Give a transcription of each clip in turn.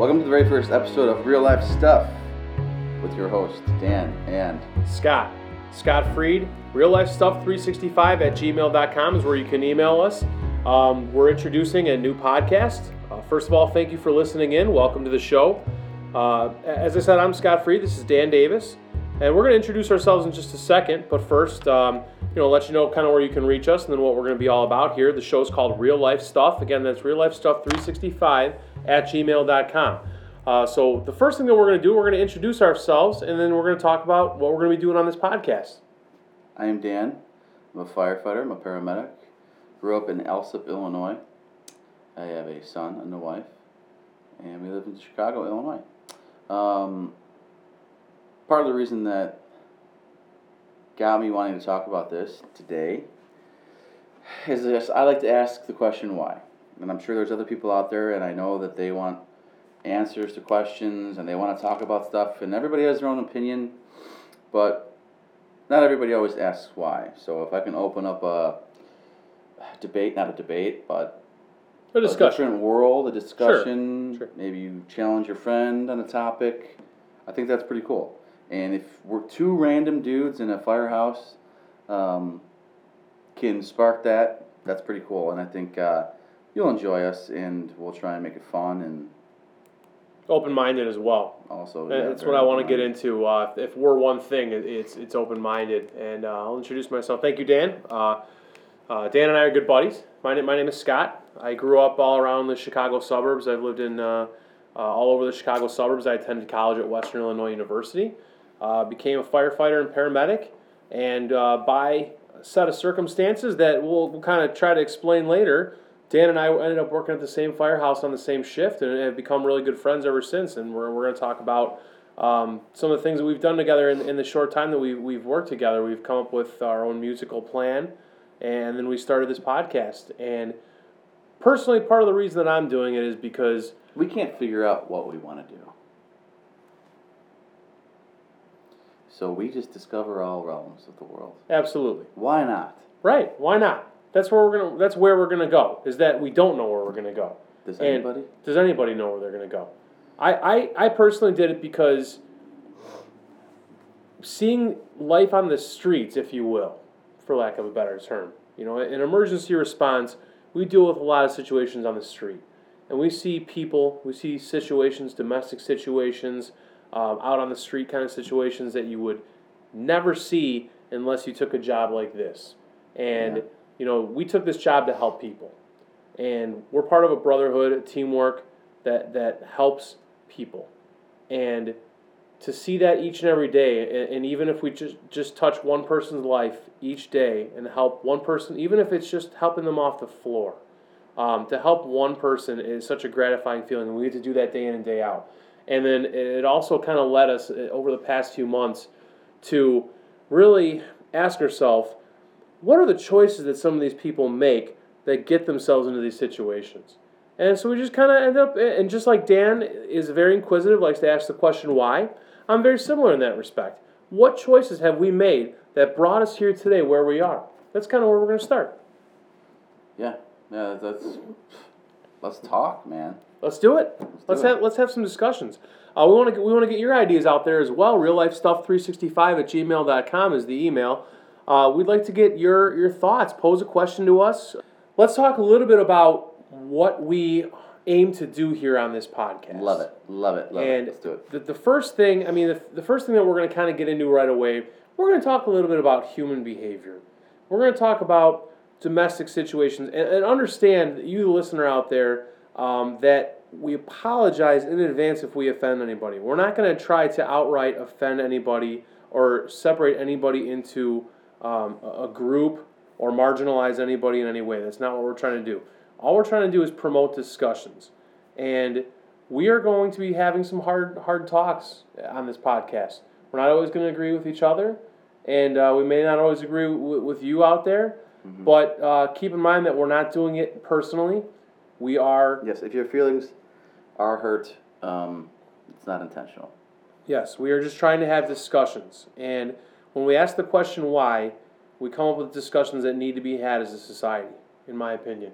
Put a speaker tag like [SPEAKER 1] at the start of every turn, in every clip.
[SPEAKER 1] Welcome to the very first episode of Real Life Stuff with your host, Dan and
[SPEAKER 2] Scott. Scott Freed, real life stuff 365 at gmail.com is where you can email us. Um, we're introducing a new podcast. Uh, first of all, thank you for listening in. Welcome to the show. Uh, as I said, I'm Scott Freed. This is Dan Davis. And we're going to introduce ourselves in just a second. But first, um, you know, let you know kind of where you can reach us and then what we're going to be all about here. The show is called Real Life Stuff. Again, that's Real Life Stuff 365 at gmail.com. Uh, so the first thing that we're going to do, we're going to introduce ourselves, and then we're going to talk about what we're going to be doing on this podcast.
[SPEAKER 1] I am Dan. I'm a firefighter. I'm a paramedic. Grew up in Alsip, Illinois. I have a son and a wife, and we live in Chicago, Illinois. Um, part of the reason that got me wanting to talk about this today is this I like to ask the question why. And I'm sure there's other people out there, and I know that they want answers to questions and they want to talk about stuff, and everybody has their own opinion, but not everybody always asks why. So if I can open up a debate, not a debate, but
[SPEAKER 2] A discussion.
[SPEAKER 1] a different world, a discussion,
[SPEAKER 2] sure.
[SPEAKER 1] maybe you challenge your friend on a topic, I think that's pretty cool. And if we're two random dudes in a firehouse um, can spark that, that's pretty cool. And I think uh, you'll enjoy us, and we'll try and make it fun and
[SPEAKER 2] Open minded as well.
[SPEAKER 1] also. Yeah,
[SPEAKER 2] That's what I want to get into. Uh, if we're one thing, it- it's it's open minded. And uh, I'll introduce myself. Thank you, Dan. Uh, uh, Dan and I are good buddies. My name, my name is Scott. I grew up all around the Chicago suburbs. I've lived in uh, uh, all over the Chicago suburbs. I attended college at Western Illinois University. Uh, became a firefighter and paramedic. And uh, by a set of circumstances that we'll, we'll kind of try to explain later, Dan and I ended up working at the same firehouse on the same shift and have become really good friends ever since. And we're, we're going to talk about um, some of the things that we've done together in, in the short time that we, we've worked together. We've come up with our own musical plan, and then we started this podcast. And personally, part of the reason that I'm doing it is because
[SPEAKER 1] We can't figure out what we want to do. So we just discover all realms of the world.
[SPEAKER 2] absolutely
[SPEAKER 1] Why not?
[SPEAKER 2] right. Why not? That's where we're gonna. That's where we're gonna go. Is that we don't know where we're gonna go.
[SPEAKER 1] Does
[SPEAKER 2] And
[SPEAKER 1] anybody?
[SPEAKER 2] Does anybody know where they're going to go? I, I, I personally did it because seeing life on the streets, if you will, for lack of a better term, you know, in emergency response, we deal with a lot of situations on the street. And we see people, we see situations, domestic situations, um, out on the street kind of situations that you would never see unless you took a job like this. And,
[SPEAKER 1] Yeah.
[SPEAKER 2] You know, we took this job to help people and we're part of a brotherhood, a teamwork that that helps people, and to see that each and every day, and, and even if we just just touch one person's life each day and help one person, even if it's just helping them off the floor, um, to help one person is such a gratifying feeling, and we get to do that day in and day out. And then it also kind of led us uh, over the past few months to really ask ourselves, what are the choices that some of these people make that get themselves into these situations. And so we just kind of end up, and just like Dan is very inquisitive, likes to ask the question why, I'm very similar in that respect. What choices have we made that brought us here today where we are? That's kind of where we're going to start.
[SPEAKER 1] Yeah, yeah. That's. Let's talk, man.
[SPEAKER 2] Let's do it. Let's
[SPEAKER 1] do it.
[SPEAKER 2] have let's have some discussions. Uh, we want to we want to get your ideas out there as well. Real life stuff 365 at gmail.com is the email. Uh, we'd like to get your your thoughts. Pose a question to us. Let's talk a little bit about what we aim to do here on this podcast.
[SPEAKER 1] Love it. Love it. Love
[SPEAKER 2] And
[SPEAKER 1] it. Let's do it.
[SPEAKER 2] The, the first thing, I mean, the, the first thing that we're going to kind of get into right away, we're going to talk a little bit about human behavior. We're going to talk about domestic situations and, and understand, you, the listener out there, um, that we apologize in advance if we offend anybody. We're not going to try to outright offend anybody or separate anybody into um, a group or marginalize anybody in any way. That's not what we're trying to do. All we're trying to do is promote discussions. And we are going to be having some hard hard talks on this podcast. We're not always going to agree with each other, and uh, we may not always agree w- with you out there. But uh, keep in mind that we're not doing it personally. We are
[SPEAKER 1] Yes, if your feelings are hurt, um, it's not intentional.
[SPEAKER 2] yes, we are just trying to have discussions. And when we ask the question why, we come up with discussions that need to be had as a society, in my opinion.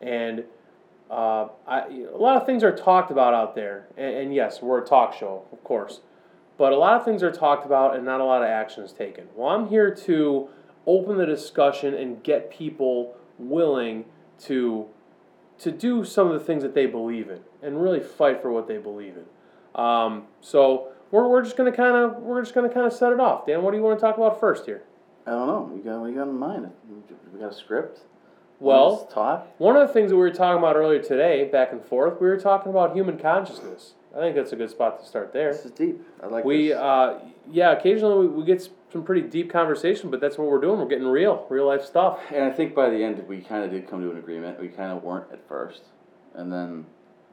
[SPEAKER 2] And uh, I, a lot of things are talked about out there, and, and yes, we're a talk show, of course, but a lot of things are talked about and not a lot of action is taken. Well, I'm here to open the discussion and get people willing to to do some of the things that they believe in and really fight for what they believe in. Um, so we're, we're just gonna kind of we're just gonna kind of set it off. Dan, what do you want to talk about first here?
[SPEAKER 1] I don't know. You got what you got in mind? We got a script.
[SPEAKER 2] Well. One of the things that we were talking about earlier today, back and forth, we were talking about human consciousness. I think that's a good spot to start there.
[SPEAKER 1] This is deep. I like
[SPEAKER 2] We,
[SPEAKER 1] this.
[SPEAKER 2] uh, yeah, occasionally we, we get some pretty deep conversation, but that's what we're doing. We're getting real, real life stuff.
[SPEAKER 1] and I think by the end we kind of did come to an agreement. We kind of weren't at first, and then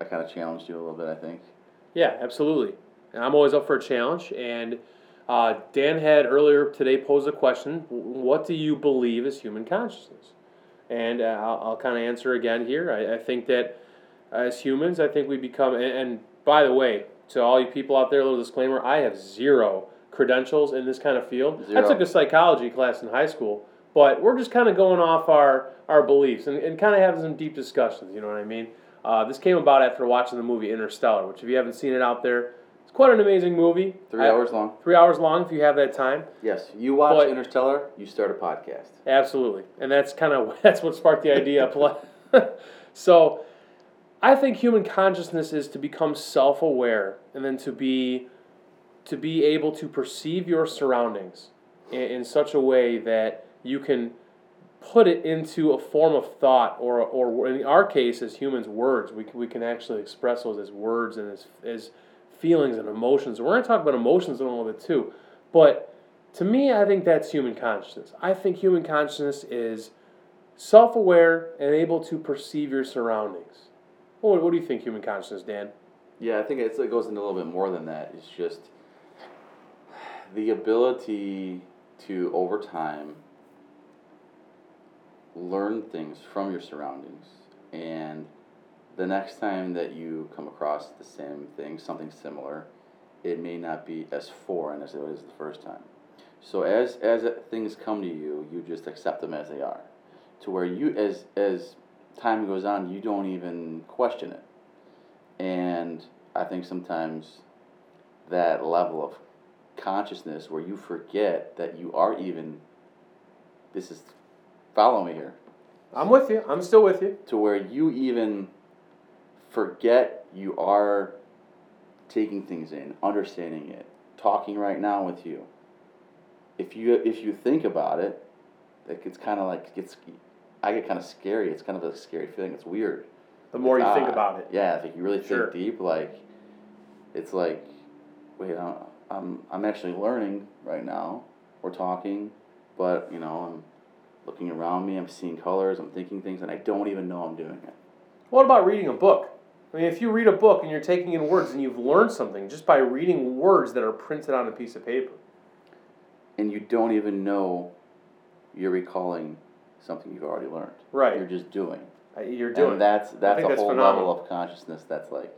[SPEAKER 1] I kind of challenged you a little bit. I think.
[SPEAKER 2] Yeah, absolutely. And I'm always up for a challenge. And uh, Dan had earlier today posed a question What do you believe is human consciousness? And uh, I'll, I'll kind of answer again here. I, I think that as humans, I think we become, and, and by the way, to all you people out there, a little disclaimer I have zero credentials in this kind of field. I
[SPEAKER 1] Zero.
[SPEAKER 2] took a psychology class in high school, but we're just kind of going off our, our beliefs and, and kind of having some deep discussions, you know what I mean? Uh, this came about after watching the movie Interstellar, which, if you haven't seen it out there, it's quite an amazing movie.
[SPEAKER 1] Three
[SPEAKER 2] I-
[SPEAKER 1] hours long.
[SPEAKER 2] Three hours long if you have that time.
[SPEAKER 1] Yes, you watch
[SPEAKER 2] But-
[SPEAKER 1] Interstellar. You start a podcast.
[SPEAKER 2] Absolutely, and that's kind of that's what sparked the idea. so, I think human consciousness is to become self-aware, and then to be to be able to perceive your surroundings in, in such a way that you can put it into a form of thought, or or in our case, as humans, words. We can, we can actually express those as words and as as feelings and emotions. We're going to talk about emotions in a little bit too, but to me, I think that's human consciousness. I think human consciousness is self aware and able to perceive your surroundings. What, what do you think, human consciousness, Dan?
[SPEAKER 1] Yeah, I think it goes into a little bit more than that. It's just the ability to, over time, learn things from your surroundings. And the next time that you come across the same thing, something similar, it may not be as foreign as it was the first time. So as as things come to you, you just accept them as they are, to where you as as time goes on, you don't even question it. And I think sometimes that level of consciousness where you forget that you are even this is follow me here
[SPEAKER 2] I'm with you. I'm still with you.
[SPEAKER 1] to where you even forget you are taking things in, understanding it, talking right now with you. If you if you think about it, like it's kind of like it's I get kind of scary. It's kind of a scary feeling. It's weird.
[SPEAKER 2] The more you
[SPEAKER 1] It's
[SPEAKER 2] think
[SPEAKER 1] ah,
[SPEAKER 2] about it.
[SPEAKER 1] Yeah, if you really think
[SPEAKER 2] Sure.
[SPEAKER 1] deep, like it's like, wait, I'm I'm I'm actually learning right now. We're talking, but you know I'm looking around me. I'm seeing colors. I'm thinking things, and I don't even know I'm doing it.
[SPEAKER 2] What about reading a book? I mean, if you read a book and you're taking in words and you've learned something just by reading words that are printed on a piece of paper.
[SPEAKER 1] and you don't even know you're recalling something you've already learned.
[SPEAKER 2] Right.
[SPEAKER 1] You're just doing.
[SPEAKER 2] Uh, You're doing
[SPEAKER 1] and that's that's a
[SPEAKER 2] that's
[SPEAKER 1] whole
[SPEAKER 2] phenomenal.
[SPEAKER 1] level of consciousness that's like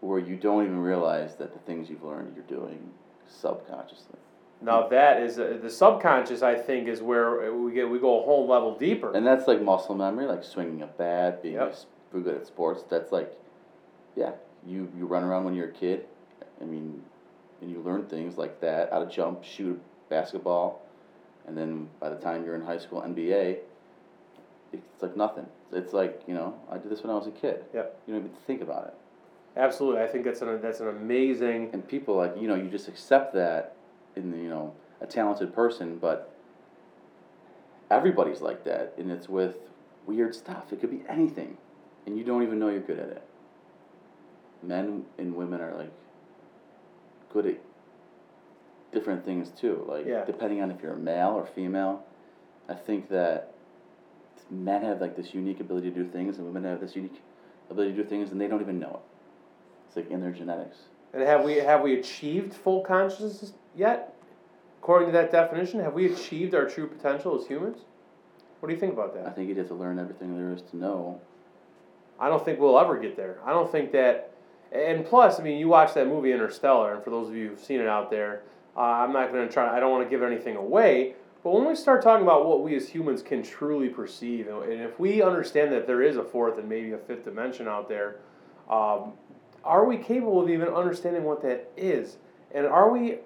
[SPEAKER 1] where you don't even realize that the things you've learned you're doing subconsciously.
[SPEAKER 2] Now that is uh, the subconscious. I think is where we get we go a whole level deeper.
[SPEAKER 1] And that's like muscle memory, like swinging a bat, being
[SPEAKER 2] Yep.
[SPEAKER 1] Pretty good at sports. That's like, yeah, you you run around when you're a kid. I mean, and you learn things like that, how to jump, shoot a basketball, and then by the time you're in high school, NBA, it's like nothing. It's like you know, I did this when I was a kid.
[SPEAKER 2] Yep.
[SPEAKER 1] You don't even think about it.
[SPEAKER 2] Absolutely, I think that's an that's an amazing.
[SPEAKER 1] And people like you know, you just accept that in the, you know a talented person, but everybody's like that, and it's with weird stuff. It could be anything, and you don't even know you're good at it. Men and women are like good at different things too. Like
[SPEAKER 2] Yeah.
[SPEAKER 1] depending on if you're a male or female, I think that men have like this unique ability to do things, and women have this unique ability to do things, and they don't even know it. It's like in their genetics.
[SPEAKER 2] And have we have we achieved full consciousness yet? According to that definition, have we achieved our true potential as humans? What do you think about that?
[SPEAKER 1] I think you have to learn everything there is to know.
[SPEAKER 2] I don't think we'll ever get there. I don't think that. And plus, I mean, you watch that movie Interstellar, and for those of you who've seen it out there, uh, I'm not going to try. I don't want to give anything away, But when we start talking about what we as humans can truly perceive, and if we understand that there is a fourth and maybe a fifth dimension out there, um, are we capable of even understanding what that is? And are we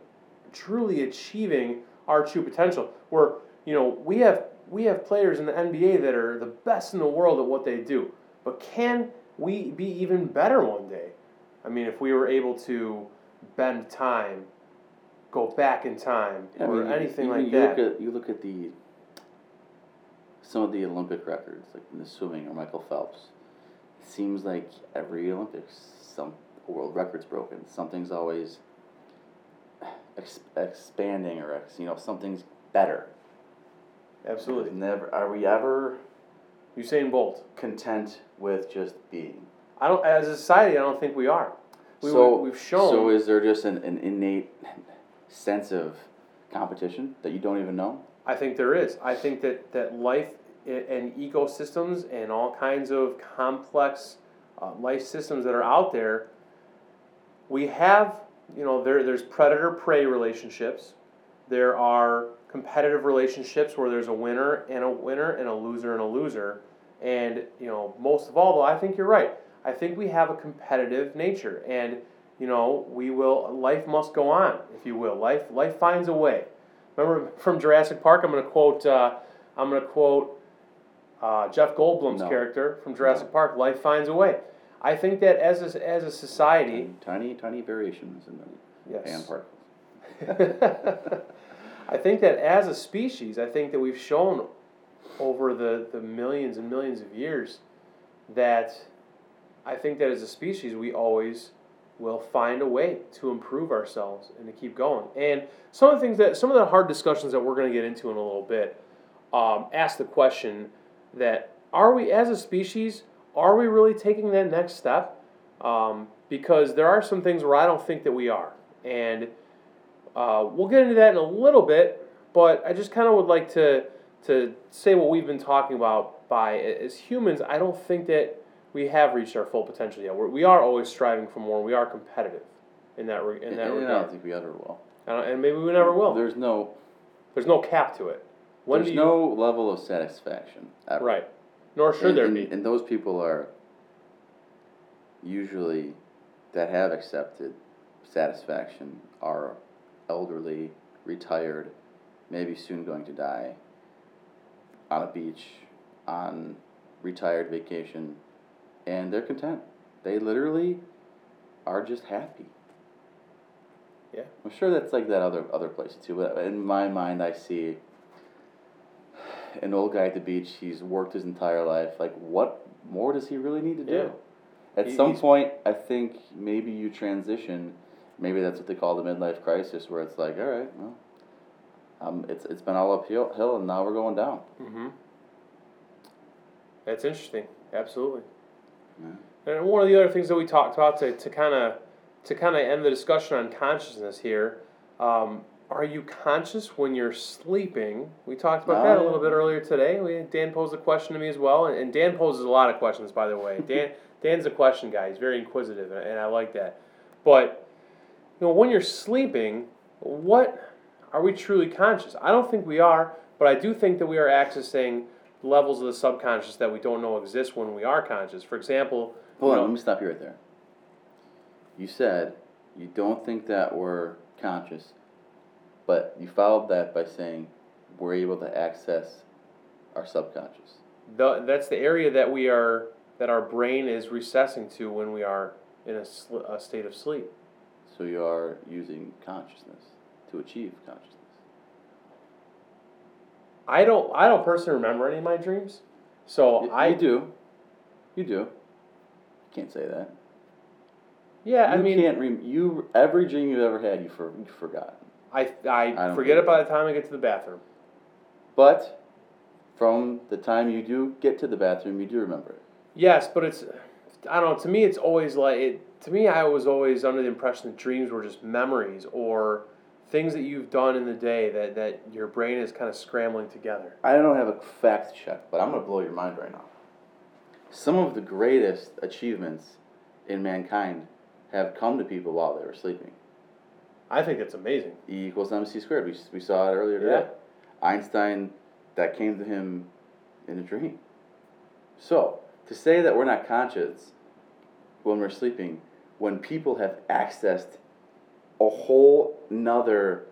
[SPEAKER 2] truly achieving our true potential? Where you know we have we have players in the NBA that are the best in the world at what they do, but can we be even better one day? I mean, if we were able to bend time, go back in time,
[SPEAKER 1] I
[SPEAKER 2] or
[SPEAKER 1] mean,
[SPEAKER 2] anything
[SPEAKER 1] you,
[SPEAKER 2] like
[SPEAKER 1] you
[SPEAKER 2] that.
[SPEAKER 1] Look at, you look at the some of the Olympic records, like in the swimming or Michael Phelps. It seems like every Olympics, some world record's broken. Something's always ex- expanding, or ex, you know, something's better.
[SPEAKER 2] Absolutely.
[SPEAKER 1] Never are we ever
[SPEAKER 2] Usain Bolt.
[SPEAKER 1] content with just being.
[SPEAKER 2] I don't. As a society, I don't think we are. We,
[SPEAKER 1] so
[SPEAKER 2] we've shown.
[SPEAKER 1] So is there just an, an innate sense of competition that you don't even know?
[SPEAKER 2] I think there is. I think that, that life and ecosystems and all kinds of complex uh, life systems that are out there, we have, you know, there, there's predator prey relationships. There are competitive relationships where there's a winner and a winner and a loser and a loser. And, you know, most of all, though, I think you're right. I think we have a competitive nature. And, you know, we will, life must go on, if you will. Life, life finds a way. Remember from Jurassic Park, I'm going to quote. Uh, I'm going to quote uh, Jeff Goldblum's
[SPEAKER 1] No.
[SPEAKER 2] character from Jurassic Park. Life finds a way. I think that as a, as a society,
[SPEAKER 1] Tiny, tiny variations in the
[SPEAKER 2] yes.
[SPEAKER 1] particles.
[SPEAKER 2] I think that as a species, I think that we've shown over the, the millions and millions of years that I think that as a species, we always will find a way to improve ourselves and to keep going. And some of the things that, some of the hard discussions that we're going to get into in a little bit, um, ask the question that are we, as a species, are we really taking that next step? Um, because there are some things where I don't think that we are. And uh, we'll get into that in a little bit, but I just kind of would like to to say what we've been talking about. By as humans, I don't think that we have reached our full potential yet. We're, we are always striving for more. We are competitive in that re- in that
[SPEAKER 1] And I don't
[SPEAKER 2] regard,
[SPEAKER 1] think we ever will.
[SPEAKER 2] And maybe we never will.
[SPEAKER 1] There's no,
[SPEAKER 2] There's no cap to it. When
[SPEAKER 1] there's
[SPEAKER 2] you,
[SPEAKER 1] no level of satisfaction. Ever.
[SPEAKER 2] right? Nor should
[SPEAKER 1] and,
[SPEAKER 2] there
[SPEAKER 1] and,
[SPEAKER 2] be.
[SPEAKER 1] And those people are usually that have accepted satisfaction are elderly, retired, maybe soon going to die, on a beach, on retired vacation, and they're content. They literally are just happy.
[SPEAKER 2] Yeah.
[SPEAKER 1] I'm sure that's like that other other places too. But in my mind, I see an old guy at the beach. He's worked his entire life. Like, what more does he really need to do?
[SPEAKER 2] Yeah.
[SPEAKER 1] At
[SPEAKER 2] He-
[SPEAKER 1] some point, I think maybe you transition. Maybe that's what they call the midlife crisis, where it's like, all right, well, um, it's it's been all uphill, hill, and now we're going down.
[SPEAKER 2] Mm-hmm. That's interesting. Absolutely.
[SPEAKER 1] Yeah.
[SPEAKER 2] And one of the other things that we talked about to, to kind of to kind of end the discussion on consciousness here, um, are you conscious when you're sleeping? We talked about that a little bit earlier today. We, Dan posed a question to me as well, and, and Dan poses a lot of questions, by the way. Dan Dan's a question guy. He's very inquisitive, and, and I like that. But you know, when you're sleeping, what are we truly conscious? I don't think we are, but I do think that we are accessing levels of the subconscious that we don't know exist when we are conscious. For example,
[SPEAKER 1] Hold
[SPEAKER 2] you
[SPEAKER 1] on,
[SPEAKER 2] know-
[SPEAKER 1] let me stop you right there. You said you don't think that we're conscious, but you followed that by saying we're able to access our subconscious.
[SPEAKER 2] the, that's the area that we are that our brain is recessing to when we are in a, sl- a state of sleep.
[SPEAKER 1] So you are using consciousness to achieve consciousness.
[SPEAKER 2] I don't I don't personally remember any of my dreams, so I
[SPEAKER 1] you do. You do. I can't say that.
[SPEAKER 2] yeah I
[SPEAKER 1] you
[SPEAKER 2] mean
[SPEAKER 1] can't rem- you every dream you've ever had you for you forgot.
[SPEAKER 2] I I,
[SPEAKER 1] I
[SPEAKER 2] forget it by the time I get to the bathroom.
[SPEAKER 1] But from the time you do get to the bathroom, you do remember it.
[SPEAKER 2] Yes, but it's I don't know. To me, it's always like it. To me, I was always under the impression that dreams were just memories or things that you've done in the day that, that your brain is kind of scrambling together.
[SPEAKER 1] I don't have a fact check, but I'm going to blow your mind right now. Some of the greatest achievements in mankind have come to people while they were sleeping.
[SPEAKER 2] I think that's amazing.
[SPEAKER 1] E equals mc squared. We, we saw it earlier today. Yeah. Einstein, that came to him in a dream. So, to say that we're not conscious when we're sleeping, when people have accessed a whole nother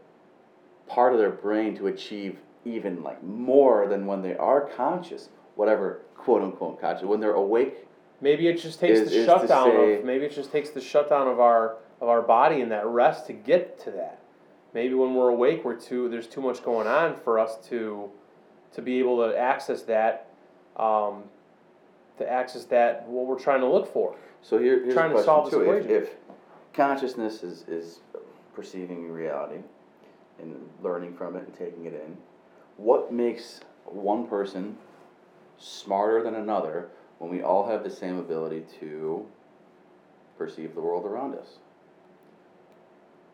[SPEAKER 1] part of their brain to achieve even like more than when they are conscious, whatever quote unquote conscious, when they're awake.
[SPEAKER 2] Maybe it just takes
[SPEAKER 1] Is-
[SPEAKER 2] the
[SPEAKER 1] is
[SPEAKER 2] shutdown
[SPEAKER 1] say-
[SPEAKER 2] of maybe it just takes the shutdown of our of our body and that rest to get to that. Maybe when we're awake, we're too there's too much going on for us to to be able to access that, um, to access that what we're trying to look for.
[SPEAKER 1] So here, here's
[SPEAKER 2] Trying to solve this
[SPEAKER 1] too. If, if consciousness is, is perceiving reality and learning from it and taking it in, what makes one person smarter than another when we all have the same ability to perceive the world around us?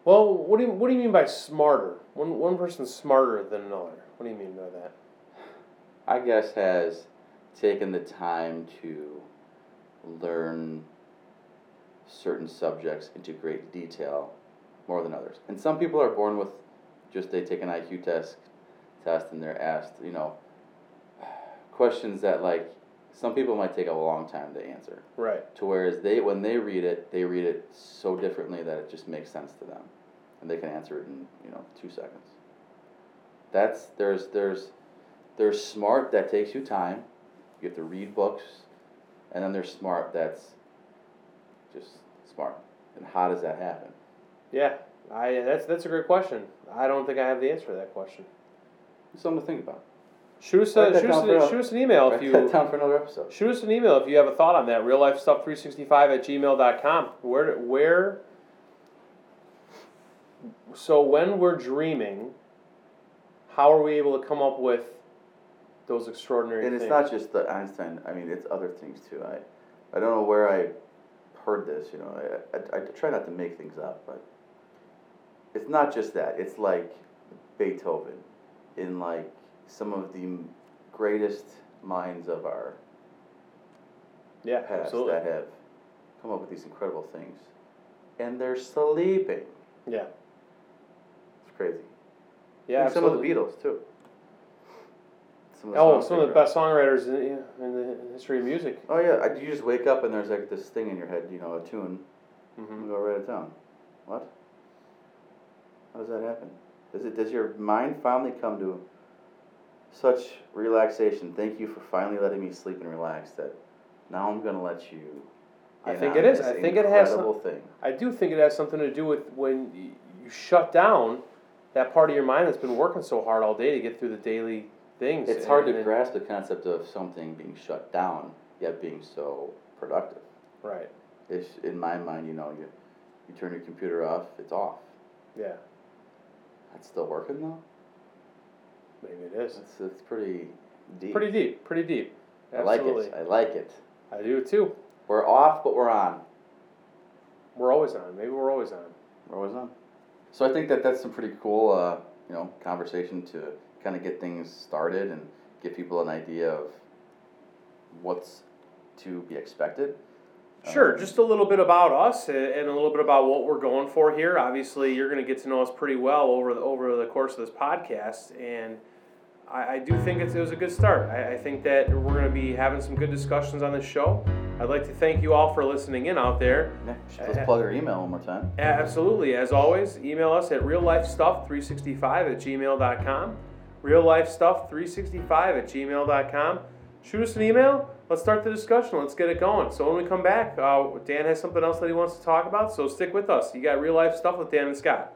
[SPEAKER 2] Well, what do you what do you mean by smarter? One one person's smarter than another. What do you mean by that?
[SPEAKER 1] I guess has taken the time to learn certain subjects into great detail more than others. And some people are born with just they take an IQ test test and they're asked, you know, questions that like some people might take a long time to answer.
[SPEAKER 2] Right.
[SPEAKER 1] To whereas they when they read it, they read it so differently that it just makes sense to them. And they can answer it in, you know, two seconds. That's there's there's there's smart that takes you time. You have to read books, and then there's smart that's just smart. And how does that happen?
[SPEAKER 2] Yeah. I that's that's a great question. I don't think I have the answer to that question.
[SPEAKER 1] It's something to think about.
[SPEAKER 2] Shoot us a, shoot us, an, shoot us an email if you
[SPEAKER 1] down for another episode.
[SPEAKER 2] Shoot us an email if you have a thought on that. Real life stuff 365 at gmail.com. Where, where, so when we're dreaming, how are we able to come up with those extraordinary
[SPEAKER 1] And it's
[SPEAKER 2] things?
[SPEAKER 1] not just the Einstein. I mean, it's other things too. I, I don't know where I heard this. You know, I, I, I try not to make things up, but it's not just that. It's like Beethoven, in like some of the greatest minds of our
[SPEAKER 2] yeah,
[SPEAKER 1] past
[SPEAKER 2] absolutely.
[SPEAKER 1] that have come up with these incredible things, and they're sleeping.
[SPEAKER 2] Yeah,
[SPEAKER 1] It's crazy.
[SPEAKER 2] yeah,
[SPEAKER 1] And some of the. Beatles too. Some
[SPEAKER 2] Oh,
[SPEAKER 1] songs
[SPEAKER 2] some of the best songwriters in, in the history of music.
[SPEAKER 1] Oh yeah, you just wake up and there's like this thing in your head, you know, a tune.
[SPEAKER 2] hmm
[SPEAKER 1] You go write it down. What? How does that happen? Does it? Does your mind finally come to such relaxation? Thank you for finally letting me sleep and relax. That now I'm gonna let you.
[SPEAKER 2] I think it is. I think it has some-
[SPEAKER 1] thing.
[SPEAKER 2] I do think it has something to do with when you shut down that part of your mind that's been working so hard all day to get through the daily things.
[SPEAKER 1] It's hard to grasp the concept of something being shut down yet being so productive.
[SPEAKER 2] Right.
[SPEAKER 1] It's in my mind, you know, you you turn your computer off, it's off.
[SPEAKER 2] Yeah.
[SPEAKER 1] That's still working though.
[SPEAKER 2] Maybe it is.
[SPEAKER 1] It's it's pretty deep.
[SPEAKER 2] Pretty deep. Pretty deep.
[SPEAKER 1] I like
[SPEAKER 2] Absolutely.
[SPEAKER 1] it. I like it.
[SPEAKER 2] I do too.
[SPEAKER 1] We're off, but we're on.
[SPEAKER 2] We're always on. Maybe we're always on.
[SPEAKER 1] We're always on. So I think that that's some pretty cool, uh, you know, conversation to kind of get things started and give people an idea of what's to be expected.
[SPEAKER 2] Sure,
[SPEAKER 1] Um,
[SPEAKER 2] just a little bit about us and a little bit about what we're going for here. Obviously, you're going to get to know us pretty well over the, over the course of this podcast, and I, I do think it's, it was a good start. I, I think that we're going to be having some good discussions on this show. I'd like to thank you all for listening in out there.
[SPEAKER 1] Yeah, let's plug our email one more time.
[SPEAKER 2] Absolutely. As always, email us at reallifestuff365 at gmail.com. Reallifestuff365 at gmail.com. Shoot us an email. Let's start the discussion. Let's get it going. So when we come back, uh, Dan has something else that he wants to talk about. So stick with us. You got real life stuff with Dan and Scott.